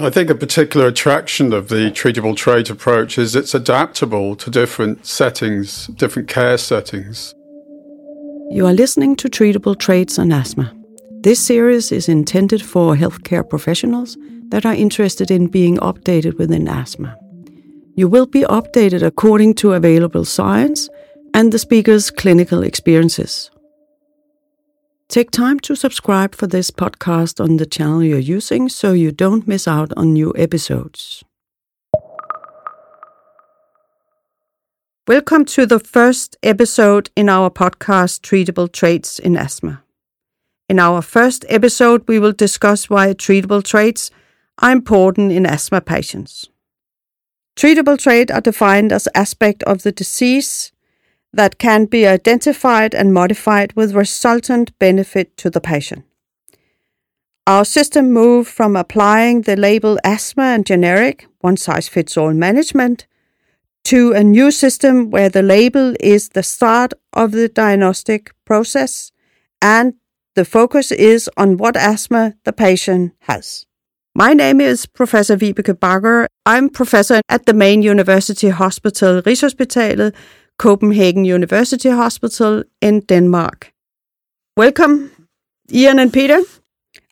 I think a particular attraction of the treatable trait approach is it's adaptable to different settings, different care settings. You are listening to Treatable Traits and Asthma. This series is intended for healthcare professionals that are interested in being updated within asthma. You will be updated according to available science and the speaker's clinical experiences. Take time to subscribe for this podcast on the channel you're using so you don't miss out on new episodes. Welcome to the first episode in our podcast Treatable Traits in Asthma. In our first episode, we will discuss why treatable traits are important in asthma patients. Treatable traits are defined as aspect of the disease that can be identified and modified with resultant benefit to the patient. Our system moved from applying the label asthma and generic, one size fits all management, to a new system where the label is the start of the diagnostic process and the focus is on what asthma the patient has. My name is Professor Vibeke Backer. I'm professor at the main university hospital, Rigshospitalet, Copenhagen University Hospital in Denmark. Welcome, Ian and Peter.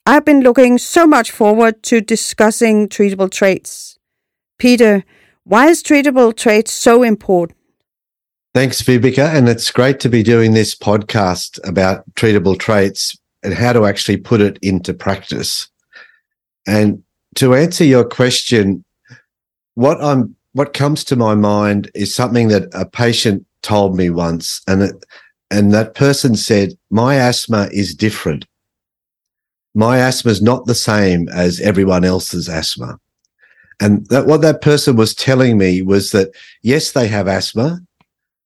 I've been looking so much forward to discussing treatable traits. Peter, why is treatable traits so important? Thanks, Vibeke. And it's great to be doing this podcast about treatable traits and how to actually put it into practice. And to answer your question, what I'm what comes to my mind is something that a patient told me once, and it, and that person said, "My asthma is different. My asthma is not the same as everyone else's asthma." And that what that person was telling me was that yes, they have asthma,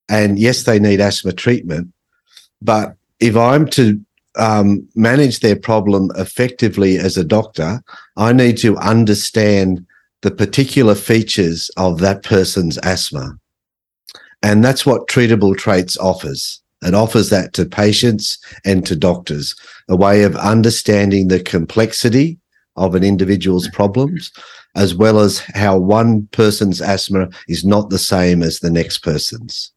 and yes, they need asthma treatment, but if I'm to um, manage their problem effectively as a doctor, I need to understand the particular features of that person's asthma. And that's what treatable traits offers. It offers that to patients and to doctors, a way of understanding the complexity of an individual's problems, as well as how one person's asthma is not the same as the next person's.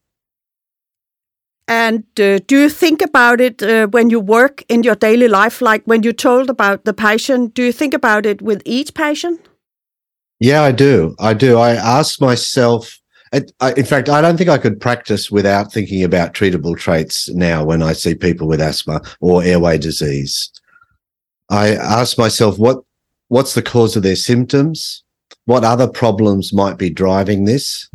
And uh, do you think about it uh, when you work in your daily life? Like when you told about the patient, do you think about it with each patient? Yeah, I do. I do. I ask myself. in fact, I don't think I could practice without thinking about treatable traits now when I see people with asthma or airway disease. I ask myself what what's the cause of their symptoms, what other problems might be driving this,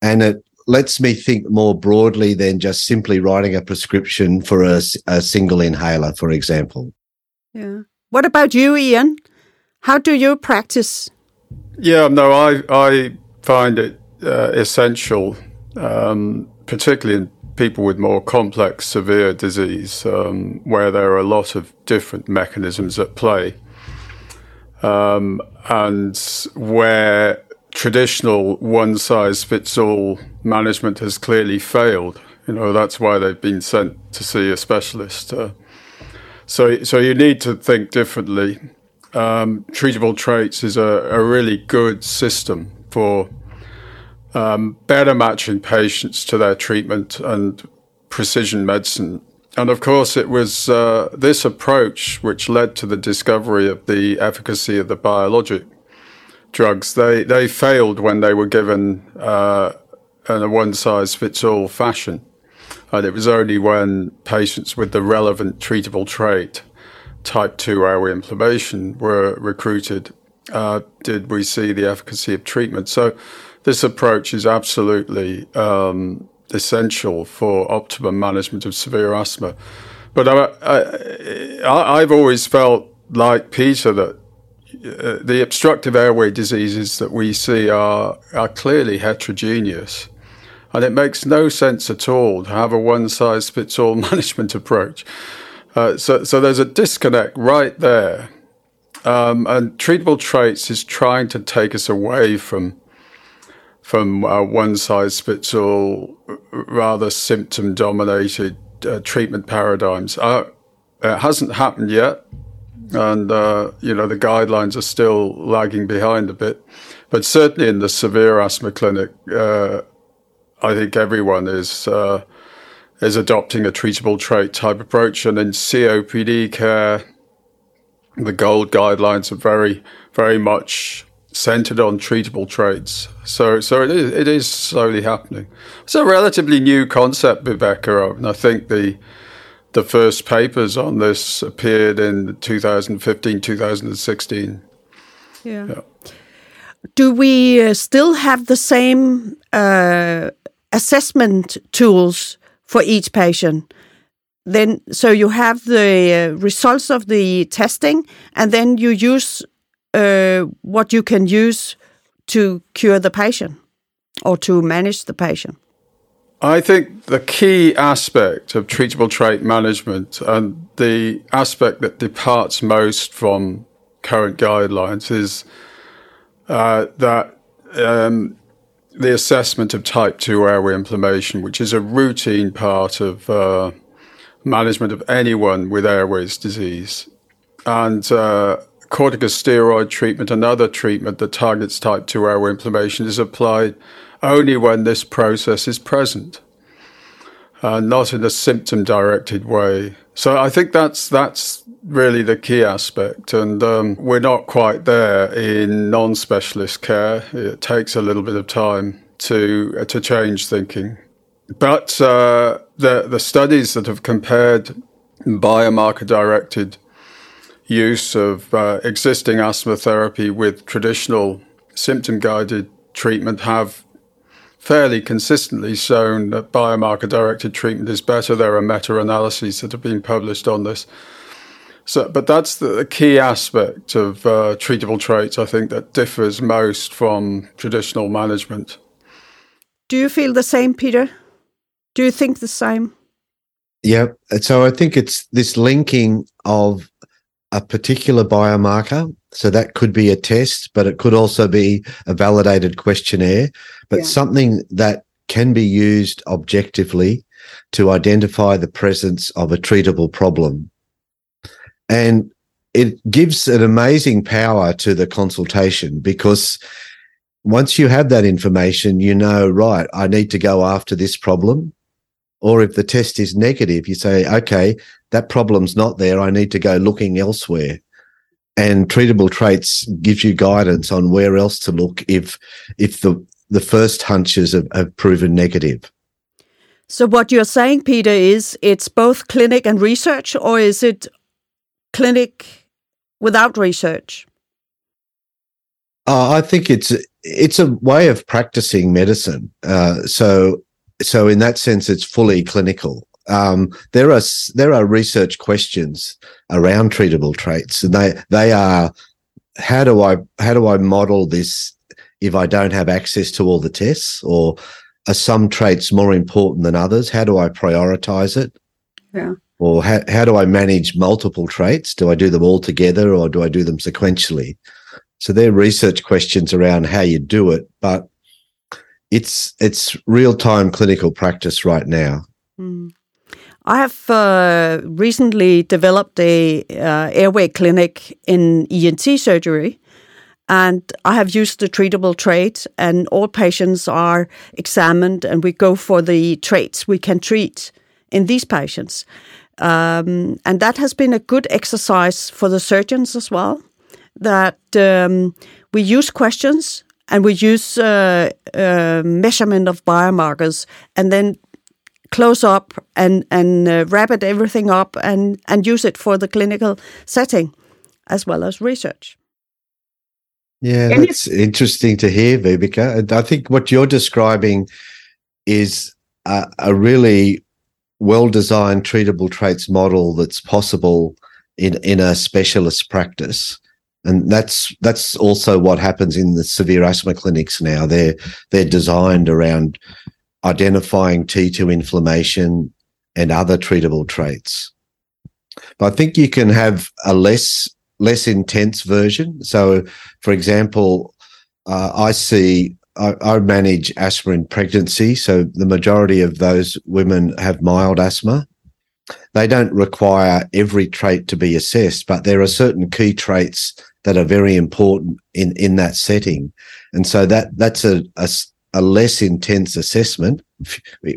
and it lets me think more broadly than just simply writing a prescription for a, a single inhaler, for example. Yeah. What about you, Ian? How do you practice yeah, no, I I find it uh, essential, um, particularly in people with more complex, severe disease, um, where there are a lot of different mechanisms at play, um, and where traditional one-size-fits-all management has clearly failed. You know, that's why they've been sent to see a specialist. Uh, so, so you need to think differently um, treatable traits is a, a, really good system for um, better matching patients to their treatment and precision medicine. And of course, it was uh, this approach which led to the discovery of the efficacy of the biologic drugs. They they failed when they were given uh, in a one size fits all fashion, and it was only when patients with the relevant treatable trait type 2 airway inflammation were recruited, uh, did we see the efficacy of treatment. So this approach is absolutely um, essential for optimum management of severe asthma. But I, have always felt like Peter that uh, the obstructive airway diseases that we see are, are clearly heterogeneous. And it makes no sense at all to have a one size fits all management approach. Uh, so, so there's a disconnect right there. Um, and treatable traits is trying to take us away from from uh, one size fits all, rather symptom dominated uh, treatment paradigms. Uh, it hasn't happened yet, and you know the guidelines are still lagging behind a bit. But certainly in the severe asthma clinic, I think everyone is is adopting a treatable trait type approach, and in COPD care, the GOLD guidelines are very very much centered on treatable traits. So, so it is, it is slowly happening. It's a relatively new concept, Vibeke, and I think the the first papers on this appeared in 2015, 2016. Yeah. yeah. Do we uh, still have the same uh, assessment tools for each patient? Then, so you have the uh, results of the testing, and then you use uh, what you can use to cure the patient or to manage the patient? I think the key aspect of treatable trait management and the aspect that departs most from current guidelines is uh, that um, the assessment of type 2 airway inflammation, which is a routine part of uh, management of anyone with airways disease. And uh, corticosteroid treatment, another treatment that targets type 2 airway inflammation, is applied only when this process is present, uh, not in a symptom directed way. So I think that's, that's really the key aspect. And um, we're not quite there in non specialist care. It takes a little bit of time to, uh, to change thinking. But uh, the, the studies that have compared biomarker directed use of uh, existing asthma therapy with traditional symptom guided treatment have fairly consistently shown that biomarker directed treatment is better. There are meta analyses that have been published on this. So, but that's the key aspect of uh, treatable traits, I think, that differs most from traditional management. Do you feel the same, Peter? Do you think the same? Yeah. So I think it's this linking of a particular biomarker. So that could be a test, but it could also be a validated questionnaire, but yeah. something that can be used objectively to identify the presence of a treatable problem. And it gives an amazing power to the consultation because once you have that information, you know, right, I need to go after this problem. Or if the test is negative, you say, okay, that problem's not there. I need to go looking elsewhere. And treatable traits gives you guidance on where else to look if if the the first hunches have, have proven negative. So what you're saying, Peter, is it's both clinic and research, or is it clinic without research? Uh, I think it's it's a way of practicing medicine. Uh, so so in that sense, it's fully clinical. Um, there are there are research questions around treatable traits, and they they are how do I how do I model this if I don't have access to all the tests, or are some traits more important than others? How do I prioritize it? Yeah. Or how, how do I manage multiple traits? Do I do them all together or do I do them sequentially? So they're research questions around how you do it, but it's it's real time clinical practice right now. Mm. I have uh, recently developed a uh, airway clinic in ENT surgery, and I have used the treatable trait, and all patients are examined, and we go for the traits we can treat in these patients. Um, and that has been a good exercise for the surgeons as well. That um, we use questions and we use uh, uh, measurement of biomarkers and then close up and and uh, wrap it everything up and and use it for the clinical setting as well as research. Yeah, that's interesting to hear, Vibeke. I think what you're describing is a, a really well-designed treatable traits model that's possible in in a specialist practice and that's that's also what happens in the severe asthma clinics now. They're they're designed around identifying T2 inflammation and other treatable traits. But I think you can have a less less intense version. So, for example, uh, I see I, I manage asthma in pregnancy, so the majority of those women have mild asthma. they don't require every trait to be assessed, but there are certain key traits that are very important in, in that setting. And so that, that's a, a, a less intense assessment.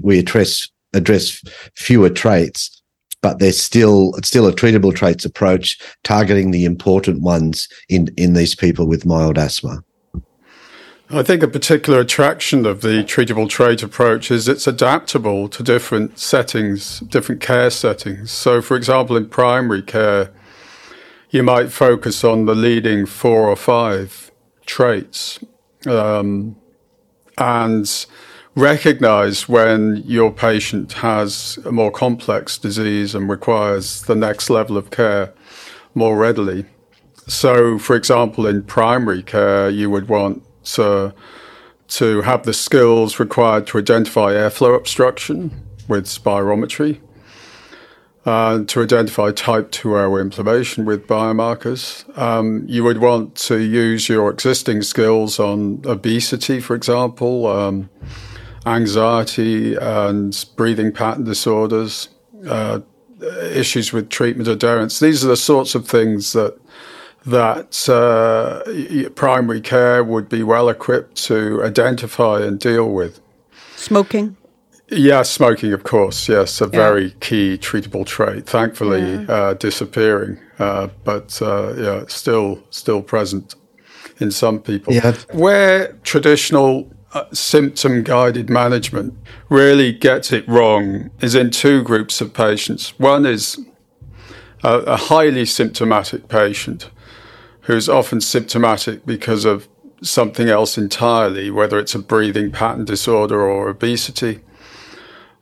We address, address fewer traits, but there's still, it's still a treatable traits approach targeting the important ones in, in these people with mild asthma. I think a particular attraction of the treatable trait approach is it's adaptable to different settings, different care settings. So, for example, in primary care, you might focus on the leading four or five traits um, and recognize when your patient has a more complex disease and requires the next level of care more readily. So, for example, in primary care, you would want uh, to have the skills required to identify airflow obstruction with spirometry, uh, to identify type 2 airway inflammation with biomarkers. Um, you would want to use your existing skills on obesity, for example, um, anxiety and breathing pattern disorders, uh, issues with treatment adherence. These are the sorts of things that that uh, primary care would be well equipped to identify and deal with. Smoking? Yeah, smoking, of course. Yes, a yeah. very key treatable trait. Thankfully, yeah. uh, disappearing, uh, but uh, yeah, still still present in some people. Yeah. Where traditional uh, symptom guided management really gets it wrong is in two groups of patients. One is a, a highly symptomatic patient who's often symptomatic because of something else entirely, whether it's a breathing pattern disorder or obesity,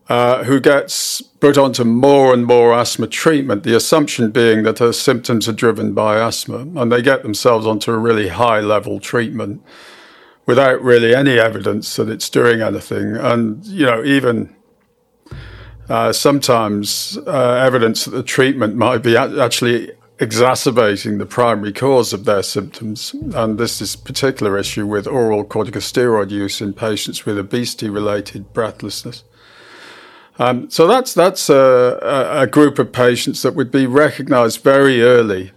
uh, who gets put onto more and more asthma treatment, the assumption being that her symptoms are driven by asthma, and they get themselves onto a really high level treatment without really any evidence that it's doing anything. And, you know, even uh, sometimes uh, evidence that the treatment might be actually exacerbating the primary cause of their symptoms. And this is a particular issue with oral corticosteroid use in patients with obesity related breathlessness. Um, so that's that's a, a, group of patients that would be recognised very early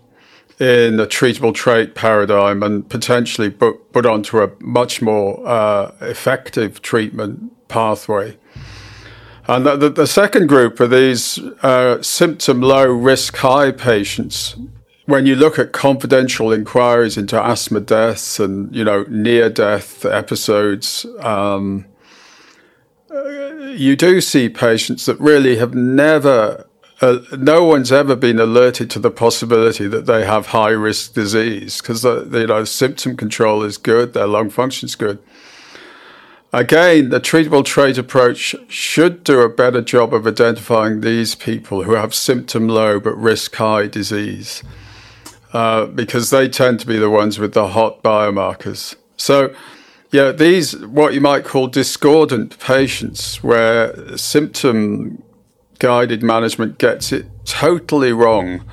in a treatable trait paradigm and potentially put, put onto a much more uh, effective treatment pathway. And the, the, the second group are these uh, symptom low, risk high patients. When you look at confidential inquiries into asthma deaths and you know near death episodes, um, you do see patients that really have never uh, no one's ever been alerted to the possibility that they have high risk disease because you know symptom control is good, their lung function is good. Again, the treatable trait approach should do a better job of identifying these people who have symptom low but risk high disease uh, because they tend to be the ones with the hot biomarkers. So, yeah, these, what you might call discordant patients, where symptom guided management gets it totally wrong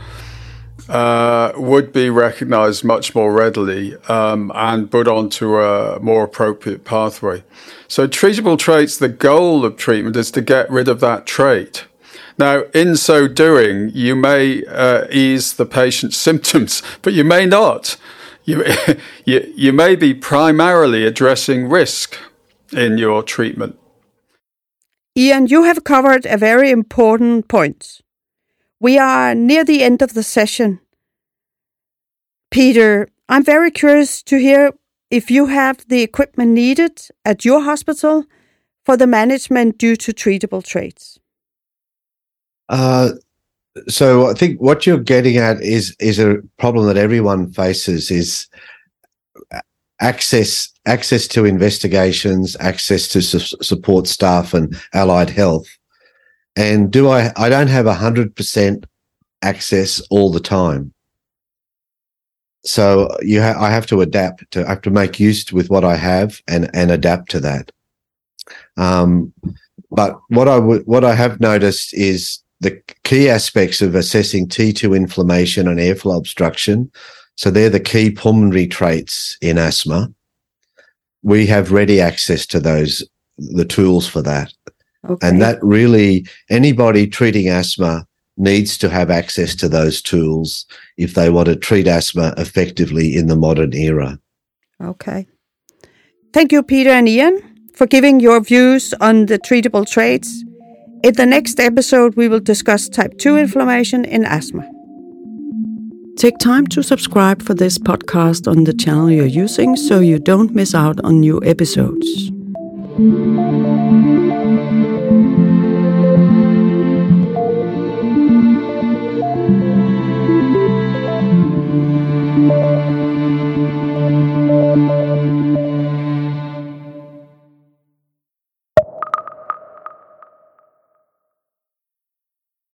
uh, would be recognized much more readily um, and put onto a more appropriate pathway. So, treatable traits, the goal of treatment is to get rid of that trait. Now, in so doing, you may uh, ease the patient's symptoms, but you may not. You, you, you may be primarily addressing risk in your treatment. Ian, you have covered a very important point. We are near the end of the session. Peter, I'm very curious to hear if you have the equipment needed at your hospital for the management due to treatable traits. Uh, so I think what you're getting at is is a problem that everyone faces is access access to investigations, access to su- support staff and allied health, and do I, I don't have 100% access all the time. So you ha- I have to adapt to, I have to make use with what I have and, and adapt to that. Um, but what I would, what I have noticed is the key aspects of assessing T2 inflammation and airflow obstruction. So they're the key pulmonary traits in asthma. We have ready access to those, the tools for that. Okay. And that really, anybody treating asthma needs to have access to those tools if they want to treat asthma effectively in the modern era. Okay. Thank you, Peter and Ian, for giving your views on the treatable traits. In the next episode, we will discuss type 2 inflammation in asthma. Take time to subscribe for this podcast on the channel you're using so you don't miss out on new episodes.